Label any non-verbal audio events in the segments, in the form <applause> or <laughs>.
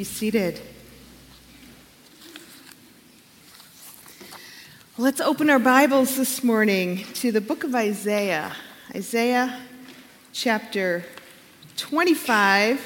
be seated. Let's open our Bibles this morning to the book of Isaiah. Isaiah chapter 25,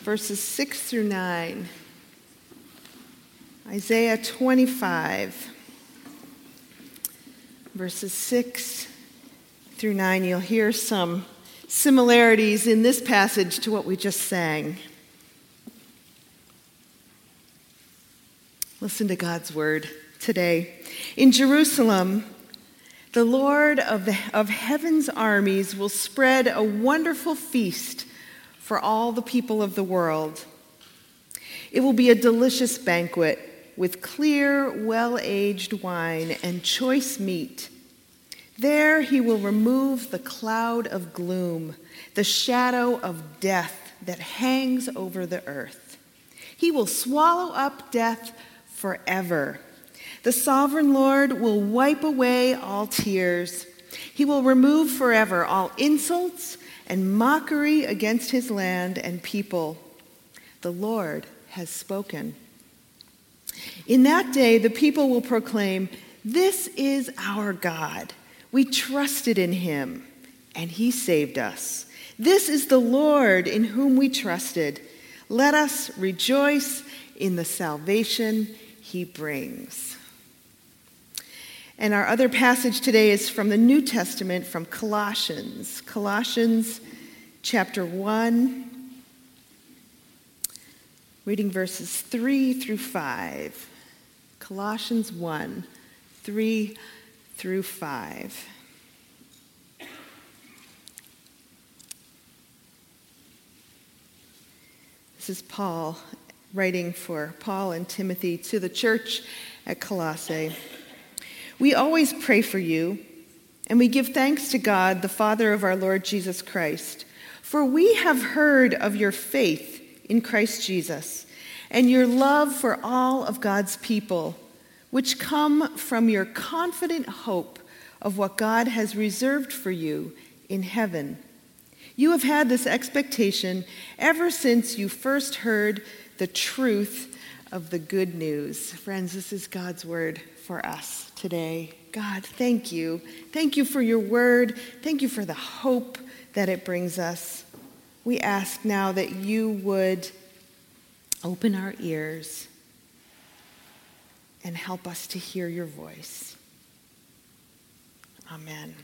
verses 6 through 9. Isaiah 25, verses 6 through 9. You'll hear some similarities in this passage to what we just sang. Listen to God's word today. In Jerusalem, the Lord of, the, of heaven's armies will spread a wonderful feast for all the people of the world. It will be a delicious banquet with clear, well aged wine and choice meat. There he will remove the cloud of gloom, the shadow of death that hangs over the earth. He will swallow up death forever. The sovereign Lord will wipe away all tears. He will remove forever all insults and mockery against his land and people. The Lord has spoken. In that day, the people will proclaim, This is our God. We trusted in him, and he saved us. This is the Lord in whom we trusted. Let us rejoice in the salvation he brings. And our other passage today is from the New Testament, from Colossians. Colossians chapter 1, reading verses 3 through 5. Colossians 1, 3 through 5. This is Paul writing for Paul and Timothy to the church at Colossae. We always pray for you, and we give thanks to God, the Father of our Lord Jesus Christ, for we have heard of your faith in Christ Jesus and your love for all of God's people, which come from your confident hope of what God has reserved for you in heaven. You have had this expectation ever since you first heard the truth of the good news. Friends, this is God's word for us today. God, thank you. Thank you for your word. Thank you for the hope that it brings us. We ask now that you would open our ears and help us to hear your voice. Amen.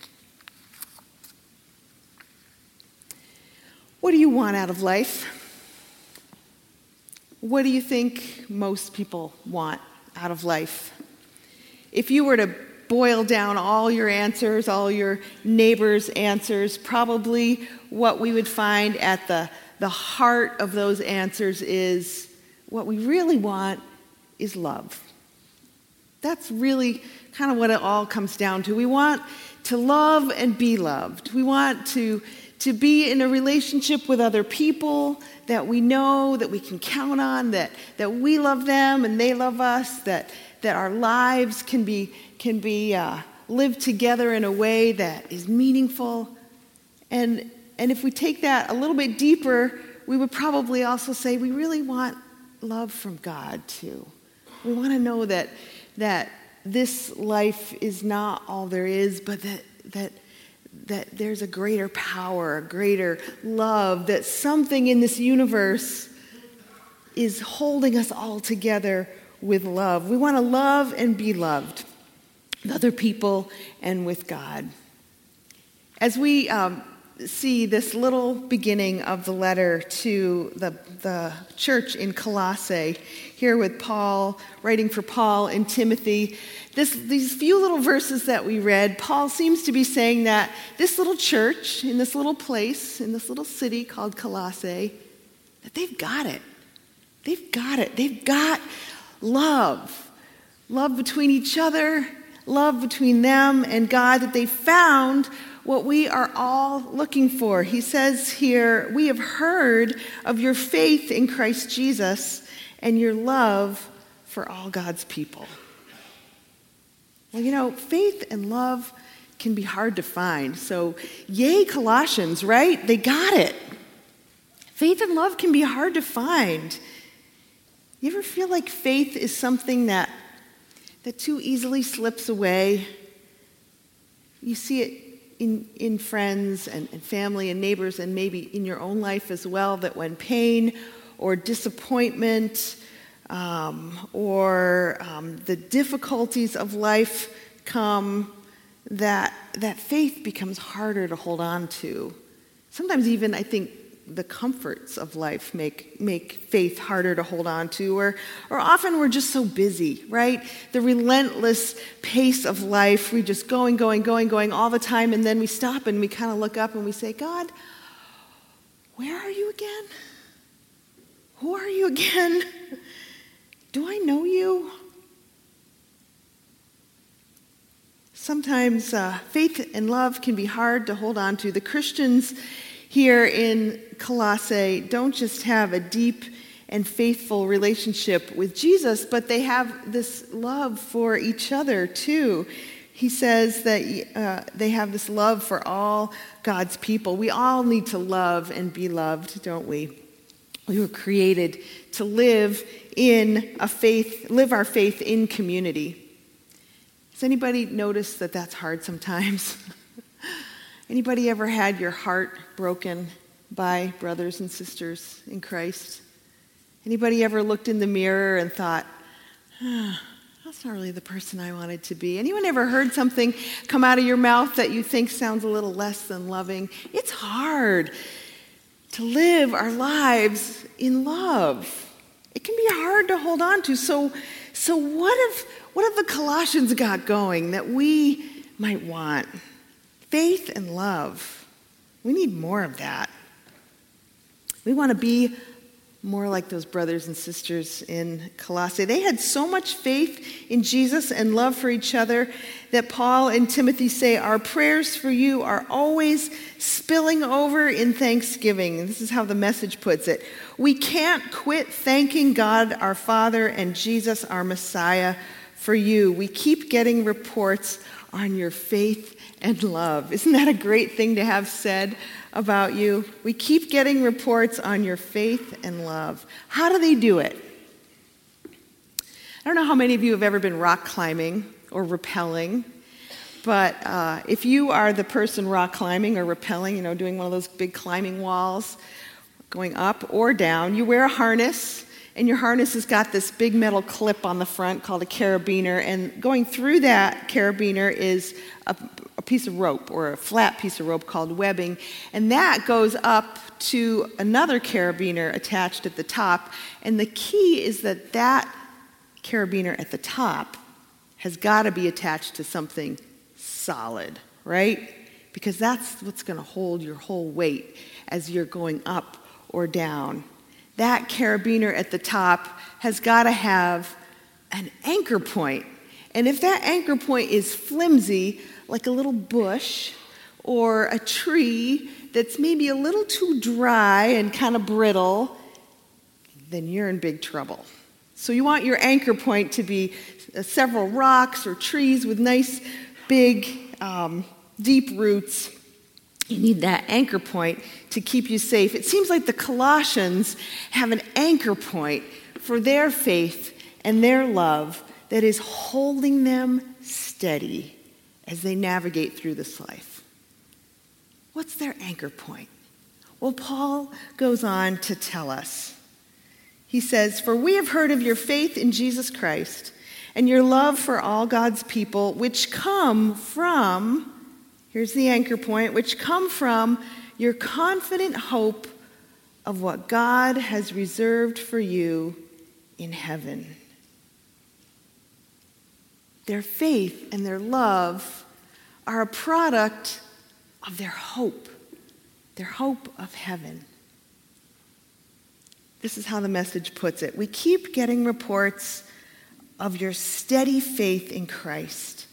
What do you want out of life? What do you think most people want out of life? If you were to boil down all your answers, all your neighbors' answers, probably what we would find at the, the heart of those answers is what we really want is love. That's really kind of what it all comes down to. We want to love and be loved. We want to, to be in a relationship with other people that we know, that we can count on, that, that we love them and they love us, that, that our lives can be, can be uh, lived together in a way that is meaningful. And, and if we take that a little bit deeper, we would probably also say we really want love from God too. We want to know that, that this life is not all there is, but that, that that there's a greater power, a greater love, that something in this universe is holding us all together with love. We want to love and be loved with other people and with God. As we um, see this little beginning of the letter to the, the church in Colossae, here with Paul, writing for Paul and Timothy. This, these few little verses that we read, Paul seems to be saying that this little church in this little place, in this little city called Colossae, that they've got it. They've got it. They've got love. Love between each other, love between them and God, that they found what we are all looking for. He says here, We have heard of your faith in Christ Jesus and your love for all God's people. Well, you know, faith and love can be hard to find. So, yay, Colossians, right? They got it. Faith and love can be hard to find. You ever feel like faith is something that, that too easily slips away? You see it in, in friends and, and family and neighbors, and maybe in your own life as well, that when pain or disappointment um, or um, the difficulties of life come, that, that faith becomes harder to hold on to. Sometimes, even I think the comforts of life make, make faith harder to hold on to, or, or often we're just so busy, right? The relentless pace of life, we just going, going, going, going all the time, and then we stop and we kind of look up and we say, God, where are you again? Who are you again? Do I know you? Sometimes uh, faith and love can be hard to hold on to. The Christians here in Colossae don't just have a deep and faithful relationship with Jesus, but they have this love for each other too. He says that uh, they have this love for all God's people. We all need to love and be loved, don't we? We were created to live in a faith, live our faith in community. Has anybody noticed that that's hard sometimes? <laughs> Anybody ever had your heart broken by brothers and sisters in Christ? Anybody ever looked in the mirror and thought, oh, that's not really the person I wanted to be? Anyone ever heard something come out of your mouth that you think sounds a little less than loving? It's hard to live our lives in love. It can be hard to hold on to. So, so what if what have the Colossians got going that we might want? Faith and love. We need more of that. We want to be more like those brothers and sisters in Colossae. They had so much faith in Jesus and love for each other that Paul and Timothy say, Our prayers for you are always spilling over in thanksgiving. This is how the message puts it. We can't quit thanking God, our Father, and Jesus, our Messiah, for you. We keep getting reports on your faith and love. Isn't that a great thing to have said about you? We keep getting reports on your faith and love. How do they do it? I don't know how many of you have ever been rock climbing or rappelling, but uh, if you are the person rock climbing or rappelling, you know, doing one of those big climbing walls, going up or down, you wear a harness and your harness has got this big metal clip on the front called a carabiner, and going through that carabiner is a, a, piece of rope or a flat piece of rope called webbing, and that goes up to another carabiner attached at the top. And the key is that that carabiner at the top has got to be attached to something solid, right? Because that's what's going to hold your whole weight as you're going up or down that carabiner at the top has got to have an anchor point. And if that anchor point is flimsy, like a little bush or a tree that's maybe a little too dry and kind of brittle, then you're in big trouble. So you want your anchor point to be uh, several rocks or trees with nice, big, um, deep roots you need that anchor point to keep you safe. It seems like the Colossians have an anchor point for their faith and their love that is holding them steady as they navigate through this life. What's their anchor point? Well, Paul goes on to tell us. He says, For we have heard of your faith in Jesus Christ and your love for all God's people, which come from Here's the anchor point, which come from your confident hope of what God has reserved for you in heaven. Their faith and their love are a product of their hope, their hope of heaven. This is how the message puts it. We keep getting reports of your steady faith in Christ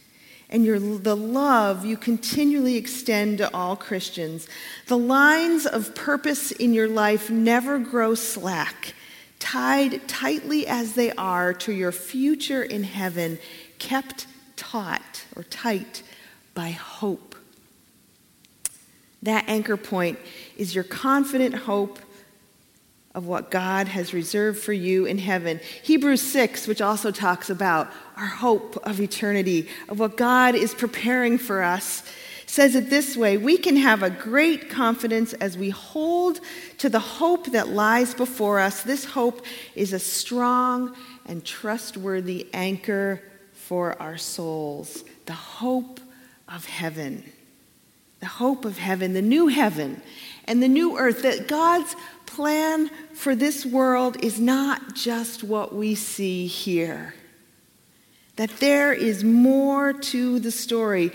and your, the love you continually extend to all Christians. The lines of purpose in your life never grow slack, tied tightly as they are to your future in heaven, kept taut or tight by hope. That anchor point is your confident hope of what God has reserved for you in heaven. Hebrews 6, which also talks about our hope of eternity, of what God is preparing for us, says it this way We can have a great confidence as we hold to the hope that lies before us. This hope is a strong and trustworthy anchor for our souls. The hope of heaven. The hope of heaven, the new heaven and the new earth, that God's plan for this world is not just what we see here. That there is more to the story.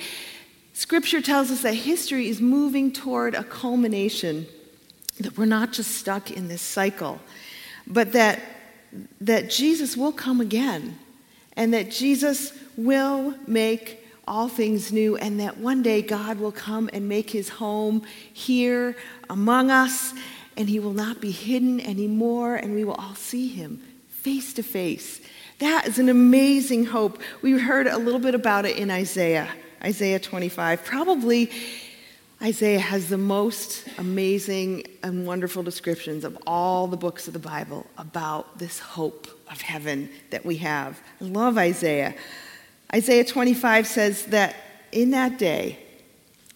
Scripture tells us that history is moving toward a culmination, that we're not just stuck in this cycle, but that, that Jesus will come again, and that Jesus will make all things new, and that one day God will come and make his home here among us, and he will not be hidden anymore, and we will all see him face to face. That is an amazing hope. We heard a little bit about it in Isaiah, Isaiah 25. Probably Isaiah has the most amazing and wonderful descriptions of all the books of the Bible about this hope of heaven that we have. I love Isaiah. Isaiah 25 says that in that day,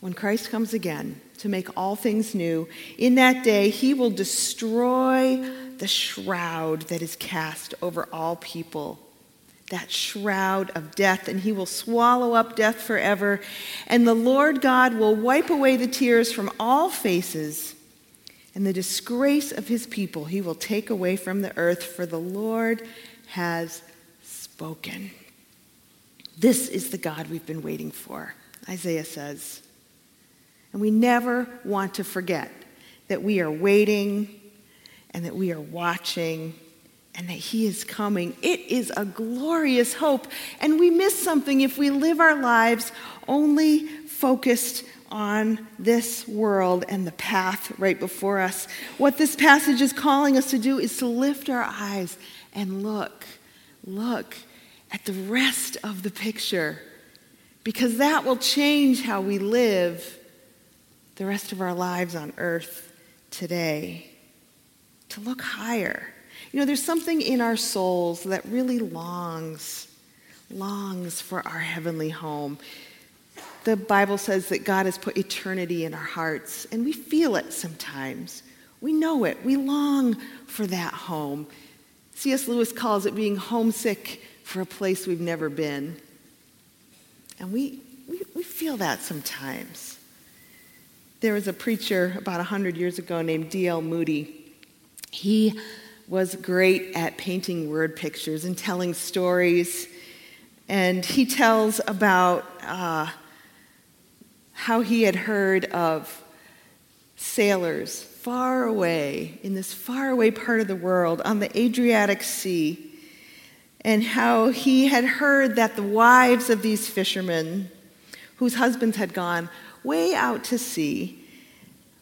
when Christ comes again, to make all things new. In that day, he will destroy the shroud that is cast over all people, that shroud of death, and he will swallow up death forever. And the Lord God will wipe away the tears from all faces, and the disgrace of his people he will take away from the earth, for the Lord has spoken. This is the God we've been waiting for, Isaiah says. And we never want to forget that we are waiting and that we are watching and that He is coming. It is a glorious hope. And we miss something if we live our lives only focused on this world and the path right before us. What this passage is calling us to do is to lift our eyes and look, look at the rest of the picture, because that will change how we live the rest of our lives on earth today, to look higher. You know, there's something in our souls that really longs, longs for our heavenly home. The Bible says that God has put eternity in our hearts, and we feel it sometimes. We know it. We long for that home. C.S. Lewis calls it being homesick for a place we've never been. And we, we, we feel that sometimes. There was a preacher about 100 years ago named D.L. Moody. He was great at painting word pictures and telling stories. And he tells about uh, how he had heard of sailors far away, in this faraway part of the world, on the Adriatic Sea, and how he had heard that the wives of these fishermen, whose husbands had gone, way out to sea,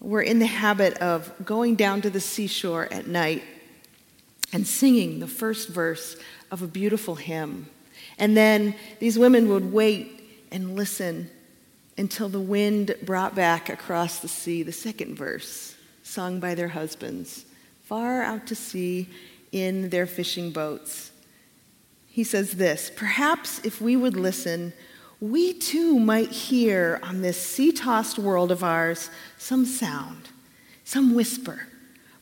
were in the habit of going down to the seashore at night and singing the first verse of a beautiful hymn. And then these women would wait and listen until the wind brought back across the sea the second verse, sung by their husbands, far out to sea in their fishing boats. He says this Perhaps if we would listen, we too might hear on this sea tossed world of ours some sound, some whisper,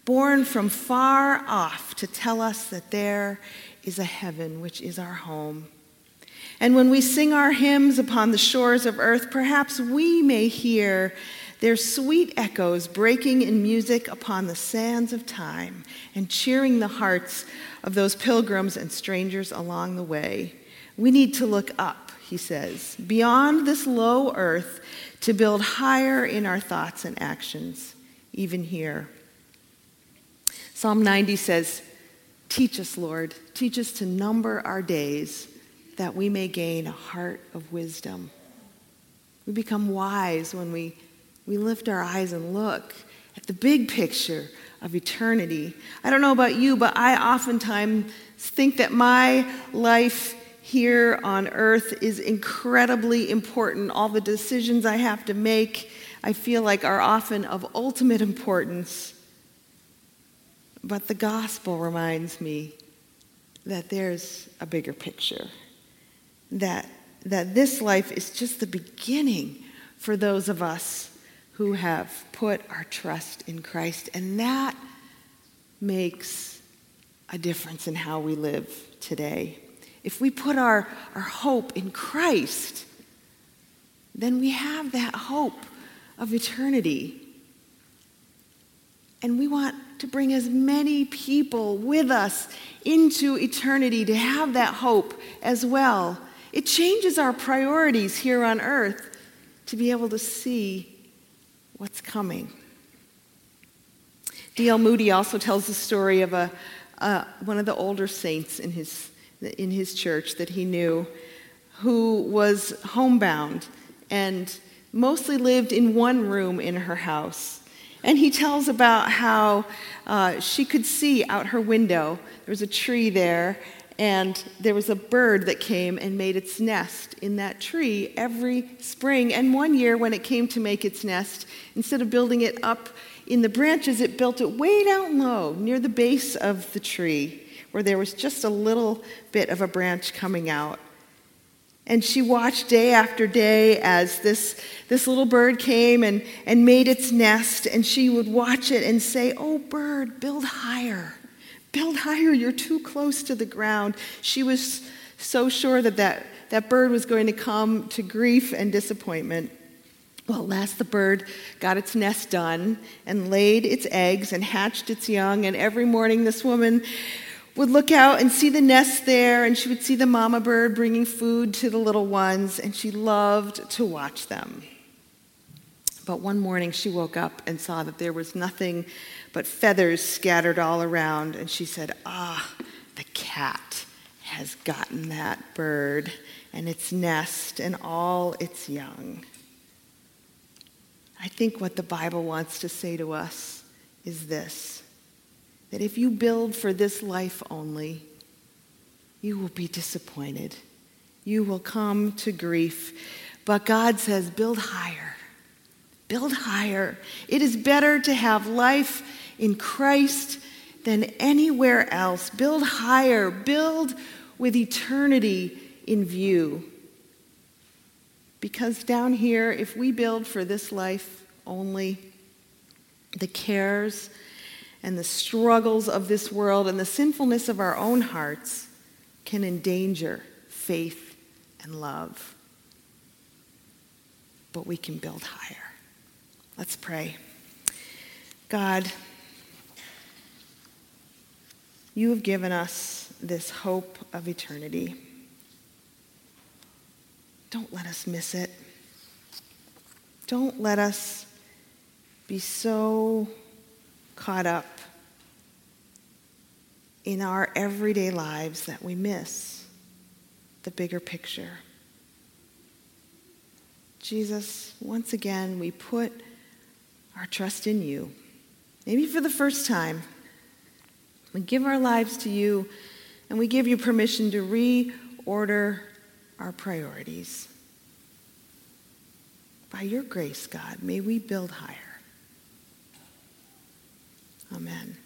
born from far off to tell us that there is a heaven which is our home. And when we sing our hymns upon the shores of earth, perhaps we may hear their sweet echoes breaking in music upon the sands of time and cheering the hearts of those pilgrims and strangers along the way. We need to look up he says, beyond this low earth to build higher in our thoughts and actions, even here. Psalm 90 says, Teach us, Lord, teach us to number our days that we may gain a heart of wisdom. We become wise when we, we lift our eyes and look at the big picture of eternity. I don't know about you, but I oftentimes think that my life here on earth is incredibly important. All the decisions I have to make, I feel like, are often of ultimate importance. But the gospel reminds me that there's a bigger picture, that, that this life is just the beginning for those of us who have put our trust in Christ. And that makes a difference in how we live today. If we put our, our hope in Christ, then we have that hope of eternity. And we want to bring as many people with us into eternity to have that hope as well. It changes our priorities here on earth to be able to see what's coming. D.L. Moody also tells the story of a, uh, one of the older saints in his, in his church that he knew who was homebound and mostly lived in one room in her house. And he tells about how uh, she could see out her window. There was a tree there, and there was a bird that came and made its nest in that tree every spring. And one year, when it came to make its nest, instead of building it up in the branches, it built it way down low near the base of the tree, where there was just a little bit of a branch coming out. And she watched day after day as this, this little bird came and, and made its nest, and she would watch it and say, Oh, bird, build higher. Build higher. You're too close to the ground. She was so sure that that, that bird was going to come to grief and disappointment. Well, at last the bird got its nest done and laid its eggs and hatched its young, and every morning this woman would look out and see the nest there, and she would see the mama bird bringing food to the little ones, and she loved to watch them. But one morning she woke up and saw that there was nothing but feathers scattered all around, and she said, Ah, the cat has gotten that bird and its nest and all its young. I think what the Bible wants to say to us is this that if you build for this life only, you will be disappointed. You will come to grief. But God says, build higher. Build higher. It is better to have life in Christ than anywhere else. Build higher. Build with eternity in view. Because down here, if we build for this life only, the cares and the struggles of this world and the sinfulness of our own hearts can endanger faith and love. But we can build higher. Let's pray. God, you have given us this hope of eternity. Don't let us miss it. Don't let us be so caught up in our everyday lives that we miss the bigger picture. Jesus, once again, we put our trust in you. Maybe for the first time, we give our lives to you and we give you permission to reorder our priorities. By your grace, God, may we build higher. Amen.